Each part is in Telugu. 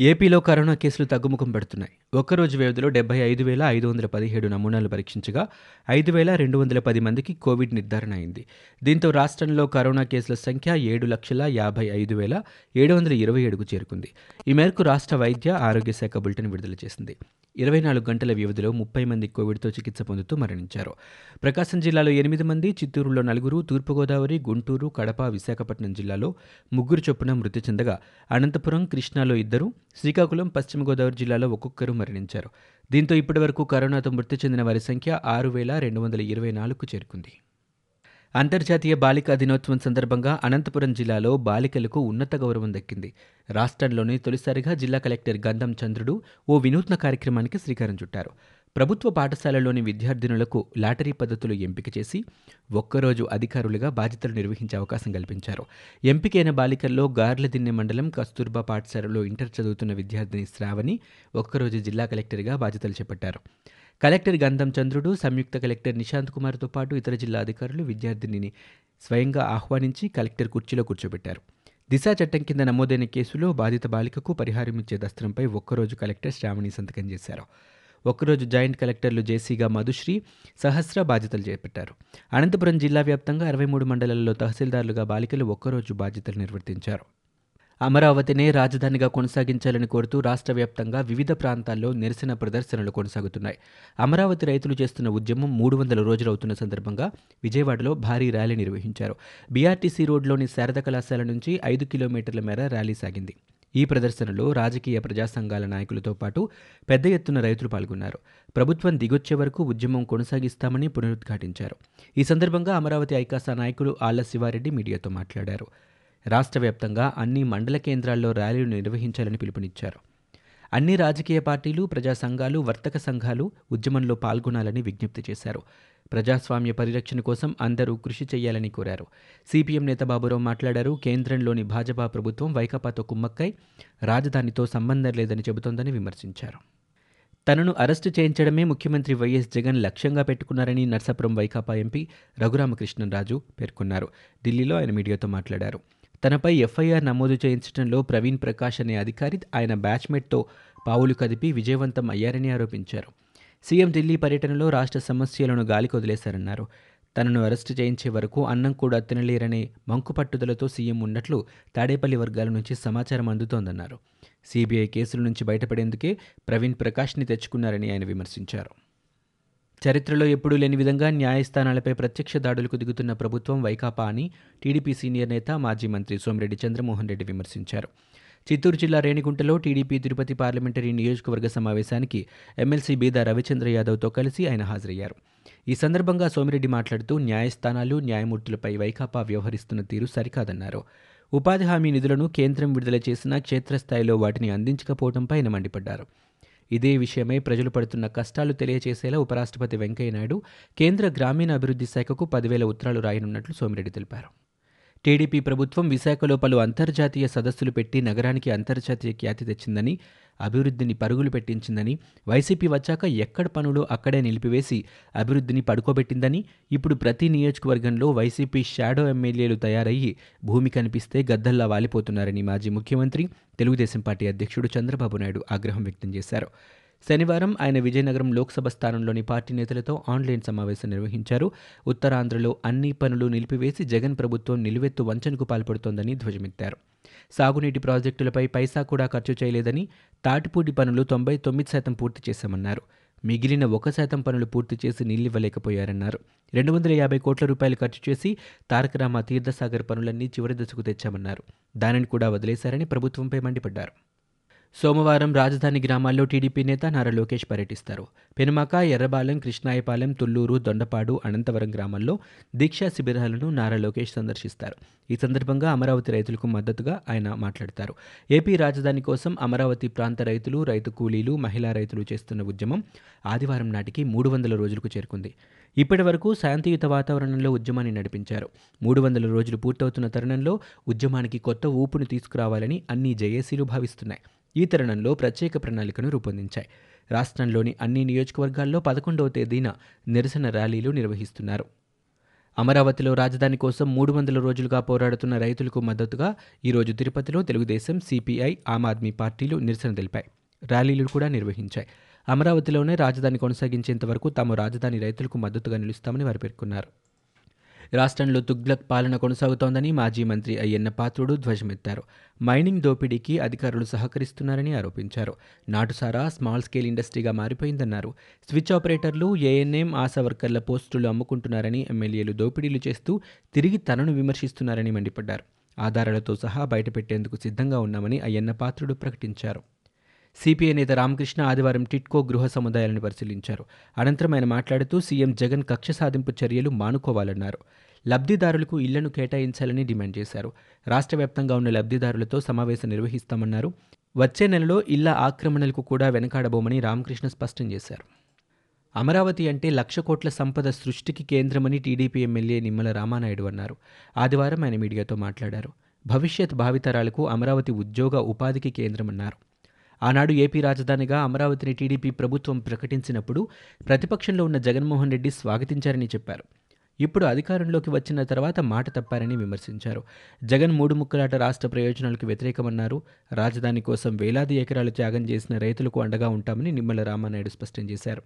ఏపీలో కరోనా కేసులు తగ్గుముఖం పడుతున్నాయి. ఒక్కరోజు వ్యవధిలో డెబ్బై ఐదు వేల ఐదు వందల పదిహేడు నమూనాలు పరీక్షించగా ఐదు వేల రెండు వందల పది మందికి కోవిడ్ నిర్ధారణ అయింది. దీంతో రాష్ట్రంలో కరోనా కేసుల సంఖ్య ఏడు లక్షల యాభై ఐదు వేల ఏడు వందల ఇరవై ఏడుకు చేరుకుంది. ఈ మేరకు రాష్ట్ర వైద్య ఆరోగ్య శాఖ బులెటిన్ విడుదల చేసింది. ఇరవై నాలుగు గంటల వ్యవధిలో ముప్పై మంది కోవిడ్తో చికిత్స పొందుతూ మరణించారు. ప్రకాశం జిల్లాలో ఎనిమిది మంది చిత్తూరులో నలుగురు తూర్పుగోదావరి గుంటూరు కడప విశాఖపట్నం జిల్లాలో ముగ్గురు చొప్పున మృతి చెందగా అనంతపురం కృష్ణాలో ఇద్దరు శ్రీకాకుళం పశ్చిమ గోదావరి జిల్లాలో ఒక్కొక్కరు మరణించారు. దీంతో ఇప్పటివరకు కరోనాతో మృతి చెందిన వారి సంఖ్య ఆరు వేల రెండు వందల ఇరవై నాలుగుకు చేరుకుంది. అంతర్జాతీయ బాలికా దినోత్సవం సందర్భంగా అనంతపురం జిల్లాలో బాలికలకు ఉన్నత గౌరవం దక్కింది. రాష్ట్రంలోనే తొలిసారిగా జిల్లా కలెక్టర్ గంధం చంద్రుడు ఓ వినూత్న కార్యక్రమానికి శ్రీకారం చుట్టారు. ప్రభుత్వ పాఠశాలలోని విద్యార్థినులకు లాటరీ పద్ధతులు ఎంపిక చేసి ఒక్కరోజు అధికారులుగా బాధ్యతలు నిర్వహించే అవకాశం కల్పించారు. ఎంపికైన బాలికల్లో గార్లదిన్నె మండలం కస్తూర్బా పాఠశాలలో ఇంటర్ చదువుతున్న విద్యార్థిని శ్రావణి ఒక్కరోజు జిల్లా కలెక్టర్గా బాధ్యతలు చేపట్టారు. కలెక్టర్ గంధం చంద్రుడు సంయుక్త కలెక్టర్ నిశాంత్ కుమార్తో పాటు ఇతర జిల్లా అధికారులు విద్యార్థినిని స్వయంగా ఆహ్వానించి కలెక్టర్ కుర్చీలో కూర్చోబెట్టారు. దిశ చట్టం కింద నమోదైన కేసులో బాధిత బాలికకు పరిహారం ఇచ్చే దస్త్రంపై ఒక్కరోజు కలెక్టర్ శ్రావణి సంతకం చేశారు. ఒక్కరోజు జాయింట్ కలెక్టర్లు జేసీగా మధుశ్రీ సహస్ర బాధ్యతలు చేపట్టారు. అనంతపురం జిల్లా వ్యాప్తంగా అరవై మూడు మండలాల్లో తహసీల్దారులుగా బాలికలు ఒక్కరోజు బాధ్యతలు నిర్వర్తించారు. అమరావతినే రాజధానిగా కొనసాగించాలని కోరుతూ రాష్ట్ర వ్యాప్తంగా వివిధ ప్రాంతాల్లో నిరసన ప్రదర్శనలు కొనసాగుతున్నాయి. అమరావతి రైతులు చేస్తున్న ఉద్యమం మూడు వందల రోజులవుతున్న సందర్భంగా విజయవాడలో భారీ ర్యాలీ నిర్వహించారు. బీఆర్టీసీ రోడ్లోని శారద కళాశాల నుంచి ఐదు కిలోమీటర్ల మేర ర్యాలీ సాగింది. ఈ ప్రదర్శనలో రాజకీయ ప్రజా సంఘాల నాయకులతో పాటు పెద్ద ఎత్తున రైతులు పాల్గొన్నారు. ప్రభుత్వం దిగొచ్చే వరకు ఉద్యమం కొనసాగిస్తామని పునరుద్ఘాటించారు. ఈ సందర్భంగా అమరావతి ఐకాసా నాయకులు ఆళ్ళ శివారెడ్డి మీడియాతో మాట్లాడారు. రాష్ట్ర వ్యాప్తంగా అన్ని మండల కేంద్రాల్లో ర్యాలీలు నిర్వహించాలని పిలుపునిచ్చారు. అన్ని రాజకీయ పార్టీలు ప్రజా సంఘాలు వర్తక సంఘాలు ఉద్యమంలో పాల్గొనాలని విజ్ఞప్తి చేశారు. ప్రజాస్వామ్య పరిరక్షణ కోసం అందరూ కృషి చేయాలని కోరారు. సిపిఎం నేత బాబురావు మాట్లాడారు. కేంద్రంలోని భాజపా ప్రభుత్వం వైకాపాతో కుమ్మక్కై రాజధానితో సంబంధం లేదని చెబుతోందని విమర్శించారు. తనను అరెస్టు చేయించడమే ముఖ్యమంత్రి వైఎస్ జగన్ లక్ష్యంగా పెట్టుకున్నారని నర్సాపురం వైకాపా ఎంపీ రఘురామకృష్ణరాజు పేర్కొన్నారు. ఢిల్లీలో ఆయన మీడియాతో మాట్లాడారు. తనపై ఎఫ్ఐఆర్ నమోదు చేయించడంలో ప్రవీణ్ ప్రకాష్ అనే అధికారి ఆయన బ్యాచ్మేట్తో పావులు కదిపి విజయవంతం అయ్యారని ఆరోపించారు. సీఎం ఢిల్లీ పర్యటనలో రాష్ట్ర సమస్యలను గాలికి వదిలేశారన్నారు. తనను అరెస్టు చేయించే వరకు అన్నం కూడా తినలేరనే మంకు పట్టుదలతో సీఎం ఉన్నట్లు తాడేపల్లి వర్గాల నుంచి సమాచారం అందుతోందన్నారు. సీబీఐ కేసుల నుంచి బయటపడేందుకే ప్రవీణ్ ప్రకాష్ని తెచ్చుకున్నారని ఆయన విమర్శించారు. చరిత్రలో ఎప్పుడూ లేని విధంగా న్యాయస్థానాలపై ప్రత్యక్ష దాడులకు దిగుతున్న ప్రభుత్వం వైకాపా అని టీడీపీ సీనియర్ నేత మాజీ మంత్రి సోమిరెడ్డి చంద్రమోహన్ రెడ్డి విమర్శించారు. చిత్తూరు జిల్లా రేణిగుంటలో టీడీపీ తిరుపతి పార్లమెంటరీ నియోజకవర్గ సమావేశానికి ఎమ్మెల్సీ బీదా రవిచంద్ర యాదవ్తో కలిసి ఆయన హాజరయ్యారు. ఈ సందర్భంగా సోమిరెడ్డి మాట్లాడుతూ న్యాయస్థానాలు న్యాయమూర్తులపై వైకాపా వ్యవహరిస్తున్న తీరు సరికాదన్నారు. ఉపాధి హామీ నిధులను కేంద్రం విడుదల చేసినా క్షేత్రస్థాయిలో వాటిని అందించకపోవడంపై ఆయన మండిపడ్డారు. ఇదే విషయమై ప్రజలు పడుతున్న కష్టాలు తెలియజేసేలా ఉపరాష్ట్రపతి వెంకయ్యనాయుడు కేంద్ర గ్రామీణ అభివృద్ధి శాఖకు పదివేల ఉత్తరాలు రాయనున్నట్లు సోమిరెడ్డి తెలిపారు. టీడీపీ ప్రభుత్వం విశాఖలో పలు అంతర్జాతీయ సదస్సులు పెట్టి నగరానికి అంతర్జాతీయ ఖ్యాతి తెచ్చిందని అభివృద్ధిని పరుగులు పెట్టించిందని వైసీపీ వచ్చాక ఎక్కడ పనులు అక్కడే నిలిపివేసి అభివృద్ధిని పడుకోబెట్టిందని ఇప్పుడు ప్రతి నియోజకవర్గంలో వైసీపీ షాడో ఎమ్మెల్యేలు తయారయ్యి భూమి కనిపిస్తే గద్దల్లా వాలిపోతున్నారని మాజీ ముఖ్యమంత్రి తెలుగుదేశం పార్టీ అధ్యక్షుడు చంద్రబాబు నాయుడు ఆగ్రహం వ్యక్తం చేశారు. శనివారం ఆయన విజయనగరం లోక్సభ స్థానంలోని పార్టీ నేతలతో ఆన్లైన్ సమావేశం నిర్వహించారు. ఉత్తరాంధ్రలో అన్ని పనులు నిలిపివేసి జగన్ ప్రభుత్వం నిలువెత్తు వంచనకు పాల్పడుతోందని ధ్వజమెత్తారు. సాగునీటి ప్రాజెక్టులపై పైసా కూడా ఖర్చు చేయలేదని తాటిపూడి పనులు తొంభై తొమ్మిది శాతం పూర్తి చేశామన్నారు. మిగిలిన ఒక శాతం పనులు పూర్తి చేసి నీళ్ళివ్వలేకపోయారన్నారు రెండు వందల యాభై కోట్ల రూపాయలు ఖర్చు చేసి తారకరామ తీర్థసాగర్ పనులన్నీ చివరి దశకు తెచ్చామన్నారు. దానిని కూడా వదిలేశారని ప్రభుత్వంపై మండిపడ్డారు. సోమవారం రాజధాని గ్రామాల్లో టీడీపీ నేత నారా లోకేష్ పర్యటిస్తారు. పెనుమాక ఎర్రబాలెం కృష్ణాయపాలెం తుళ్ళూరు దొండపాడు అనంతవరం గ్రామాల్లో దీక్షా శిబిరాలను నారా లోకేష్ సందర్శిస్తారు. ఈ సందర్భంగా అమరావతి రైతులకు మద్దతుగా ఆయన మాట్లాడతారు. ఏపీ రాజధాని కోసం అమరావతి ప్రాంత రైతులు రైతు కూలీలు మహిళా రైతులు చేస్తున్న ఉద్యమం ఆదివారం నాటికి మూడు వందల రోజులకు చేరుకుంది. ఇప్పటి వరకు శాంతియుత వాతావరణంలో ఉద్యమాన్ని నడిపించారు. మూడు వందల రోజులు పూర్తవుతున్న తరుణంలో ఉద్యమానికి కొత్త ఊపును తీసుకురావాలని అన్ని జేఏసీలు భావిస్తున్నాయి. ఈ తరుణంలో ప్రత్యేక ప్రణాళికను రూపొందించాయి. రాష్ట్రంలోని అన్ని నియోజకవర్గాల్లో పదకొండవ తేదీన నిరసన ర్యాలీలు నిర్వహిస్తున్నారు. అమరావతిలో రాజధాని కోసం మూడు వందల రోజులుగా పోరాడుతున్న రైతులకు మద్దతుగా ఈరోజు తిరుపతిలో తెలుగుదేశం సిపిఐ ఆమ్ ఆద్మీ పార్టీలు నిరసన తెలిపాయి. ర్యాలీలు కూడా నిర్వహించాయి. అమరావతిలోనే రాజధాని కొనసాగించేంత వరకు తాము రాజధాని రైతులకు మద్దతుగా నిలుస్తామని వారు పేర్కొన్నారు. రాష్ట్రంలో తుగ్లక్ పాలన కొనసాగుతోందని మాజీ మంత్రి అయ్యన్న పాత్రుడు ధ్వజమెత్తారు. మైనింగ్ దోపిడీకి అధికారులు సహకరిస్తున్నారని ఆరోపించారు. నాటుసారా స్మాల్ స్కేల్ ఇండస్ట్రీగా మారిపోయిందన్నారు. స్విచ్ ఆపరేటర్లు ఏఎన్ఎం ఆశా వర్కర్ల పోస్టులు అమ్ముకుంటున్నారని ఎమ్మెల్యేలు దోపిడీలు చేస్తూ తిరిగి తనను విమర్శిస్తున్నారని మండిపడ్డారు. ఆధారాలతో సహా బయటపెట్టేందుకు సిద్ధంగా ఉన్నామని అయ్యన్న పాత్రుడు ప్రకటించారు. సిపిఐ నేత రామకృష్ణ ఆదివారం టిట్కో గృహ సముదాయాలను పరిశీలించారు. అనంతరం ఆయన మాట్లాడుతూ సీఎం జగన్ కక్ష సాధింపు చర్యలు మానుకోవాలన్నారు. లబ్ధిదారులకు ఇళ్ళను కేటాయించాలని డిమాండ్ చేశారు. రాష్ట్ర వ్యాప్తంగా ఉన్న లబ్ధిదారులతో సమావేశం నిర్వహిస్తామన్నారు. వచ్చే నెలలో ఇళ్ళ ఆక్రమణలకు కూడా వెనకాడబోమని రామకృష్ణ స్పష్టం చేశారు. అమరావతి అంటే లక్ష కోట్ల సంపద సృష్టికి కేంద్రమని టీడీపీ ఎమ్మెల్యే నిమ్మల రామానాయుడు అన్నారు. ఆదివారం ఆయన మీడియాతో మాట్లాడారు. భవిష్యత్ భావితరాలకు అమరావతి ఉద్యోగ ఉపాధికి కేంద్రమన్నారు. ఆనాడు ఏపీ రాజధానిగా అమరావతిని టీడీపీ ప్రభుత్వం ప్రకటించినప్పుడు ప్రతిపక్షంలో ఉన్న జగన్మోహన్ రెడ్డి స్వాగతించారని చెప్పారు. ఇప్పుడు అధికారంలోకి వచ్చిన తర్వాత మాట తప్పారని విమర్శించారు. జగన్ మూడు ముక్కలాట రాష్ట్ర ప్రయోజనాలకు వ్యతిరేకమన్నారు. రాజధాని కోసం వేలాది ఎకరాలు త్యాగం చేసిన రైతులకు అండగా ఉంటామని నిమ్మల రామానాయుడు స్పష్టం చేశారు.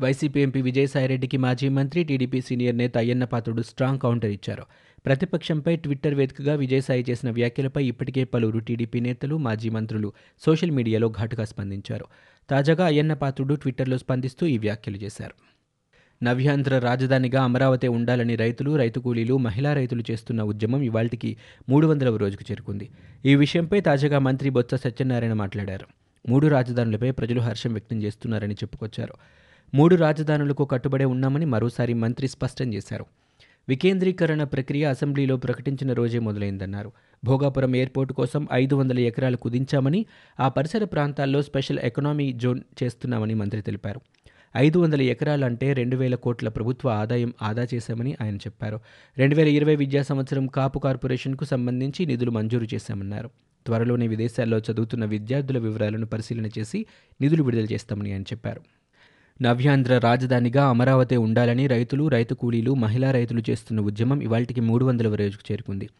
వైసీపీ ఎంపీ విజయసాయిరెడ్డికి మాజీ మంత్రి టీడీపీ సీనియర్ నేత అయ్యన్నపాత్రుడు స్ట్రాంగ్ కౌంటర్ ఇచ్చారు. ప్రతిపక్షంపై ట్విట్టర్ వేదికగా విజయసాయి చేసిన వ్యాఖ్యలపై ఇప్పటికే పలువురు టీడీపీ నేతలు మాజీ మంత్రులు సోషల్ మీడియాలో ఘాటుగా స్పందించారు. తాజాగా అయ్యన్నపాత్రుడు ట్విట్టర్లో స్పందిస్తూ ఈ వ్యాఖ్యలు చేశారు. నవ్యాంధ్ర రాజధానిగా అమరావతి ఉండాలని రైతులు రైతు కూలీలు మహిళా రైతులు చేస్తున్న ఉద్యమం ఇవాళకి మూడు వందల రోజుకు చేరుకుంది. ఈ విషయంపై తాజాగా మంత్రి బొత్స సత్యనారాయణ మాట్లాడారు. మూడు రాజధానులపై ప్రజలు హర్షం వ్యక్తం చేస్తున్నారని చెప్పుకొచ్చారు. మూడు రాజధానులకు కట్టుబడే ఉన్నామని మరోసారి మంత్రి స్పష్టం చేశారు. వికేంద్రీకరణ ప్రక్రియ అసెంబ్లీలో ప్రకటించిన రోజే మొదలైందన్నారు. భోగాపురం ఎయిర్పోర్టు కోసం ఐదు వందల ఎకరాలు కుదించామని ఆ పరిసర ప్రాంతాల్లో స్పెషల్ ఎకనామీ జోన్ చేస్తున్నామని మంత్రి తెలిపారు. ఐదు వందల ఎకరాలంటే రెండు వేల కోట్ల ప్రభుత్వ ఆదాయం ఆదా చేశామని ఆయన చెప్పారు. రెండు వేల ఇరవై విద్యా సంవత్సరం కాపు కార్పొరేషన్కు సంబంధించి నిధులు మంజూరు చేశామన్నారు. త్వరలోనే విదేశాల్లో చదువుతున్న విద్యార్థుల వివరాలను పరిశీలన చేసి నిధులు విడుదల చేస్తామని ఆయన చెప్పారు. నవ్యాంధ్ర రాజధానిగా అమరావతి ఉండాలని రైతులు రైతు కూలీలు మహిళా రైతులు చేస్తున్న ఉద్యమం ఇవాళకి మూడు వందల రోజుకు చేరుకుంది.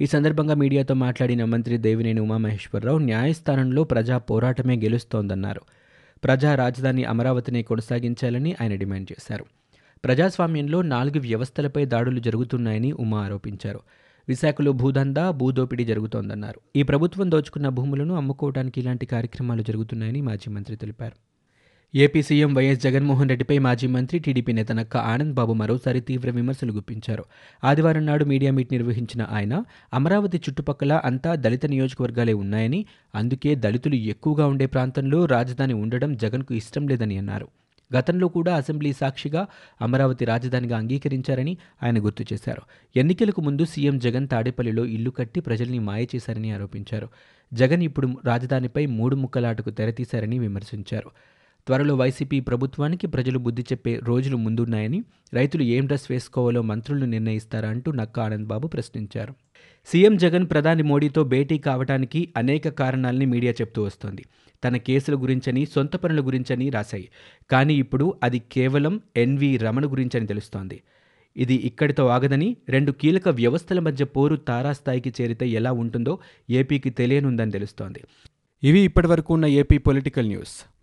ఈ సందర్భంగా మీడియాతో మాట్లాడిన మంత్రి దేవినేని ఉమామహేశ్వరరావు న్యాయస్థానంలో ప్రజా పోరాటమే గెలుస్తోందన్నారు. ప్రజా రాజధాని అమరావతిని కొనసాగించాలని ఆయన డిమాండ్ చేశారు. ప్రజాస్వామ్యంలో నాలుగు వ్యవస్థలపై దాడులు జరుగుతున్నాయని ఉమా ఆరోపించారు. విశాఖలో భూదందా భూదోపిడీ జరుగుతోందన్నారు. ఈ ప్రభుత్వం దోచుకున్న భూములను అమ్ముకోవడానికి ఇలాంటి కార్యక్రమాలు జరుగుతున్నాయని మాజీ మంత్రి తెలిపారు. ఏపీ సీఎం వైఎస్ జగన్మోహన్ రెడ్డిపై మాజీ మంత్రి టీడీపీ నేత నక్క ఆనంద్ బాబు మరోసారి తీవ్ర విమర్శలు గుప్పించారు. ఆదివారం నాడు మీడియా మీట్ నిర్వహించిన ఆయన అమరావతి చుట్టుపక్కల అంతా దళిత నియోజకవర్గాలే ఉన్నాయని అందుకే దళితులు ఎక్కువగా ఉండే ప్రాంతంలో రాజధాని ఉండడం జగన్కు ఇష్టం లేదని అన్నారు. గతంలో కూడా అసెంబ్లీ సాక్షిగా అమరావతి రాజధానిగా అంగీకరించారని ఆయన గుర్తు చేశారు. ఎన్నికలకు ముందు సీఎం జగన్ తాడేపల్లిలో ఇల్లు కట్టి ప్రజల్ని మాయ చేశారని ఆరోపించారు. జగన్ ఇప్పుడు రాజధానిపై మూడు ముక్కలాటకు తెరతీశారని విమర్శించారు. త్వరలో వైసీపీ ప్రభుత్వానికి ప్రజలు బుద్ధి చెప్పే రోజులు ముందున్నాయని రైతులు ఏం డ్రెస్ వేసుకోవాలో మంత్రులు నిర్ణయిస్తారా అంటూ నక్కా ఆనంద్ బాబు ప్రశ్నించారు. సీఎం జగన్ ప్రధాని మోడీతో భేటీ కావడానికి అనేక కారణాలని మీడియా చెప్తూ వస్తోంది. తన కేసుల గురించని సొంత పనుల గురించని రాశాయి. కానీ ఇప్పుడు అది కేవలం ఎన్వి రమణ గురించని తెలుస్తోంది. ఇది ఇక్కడితో ఆగదని రెండు కీలక వ్యవస్థల మధ్య పోరు తారాస్థాయికి చేరితే ఎలా ఉంటుందో ఏపీకి తెలియనుందని తెలుస్తోంది. ఇవి ఇప్పటివరకు ఉన్న ఏపీ పొలిటికల్ న్యూస్.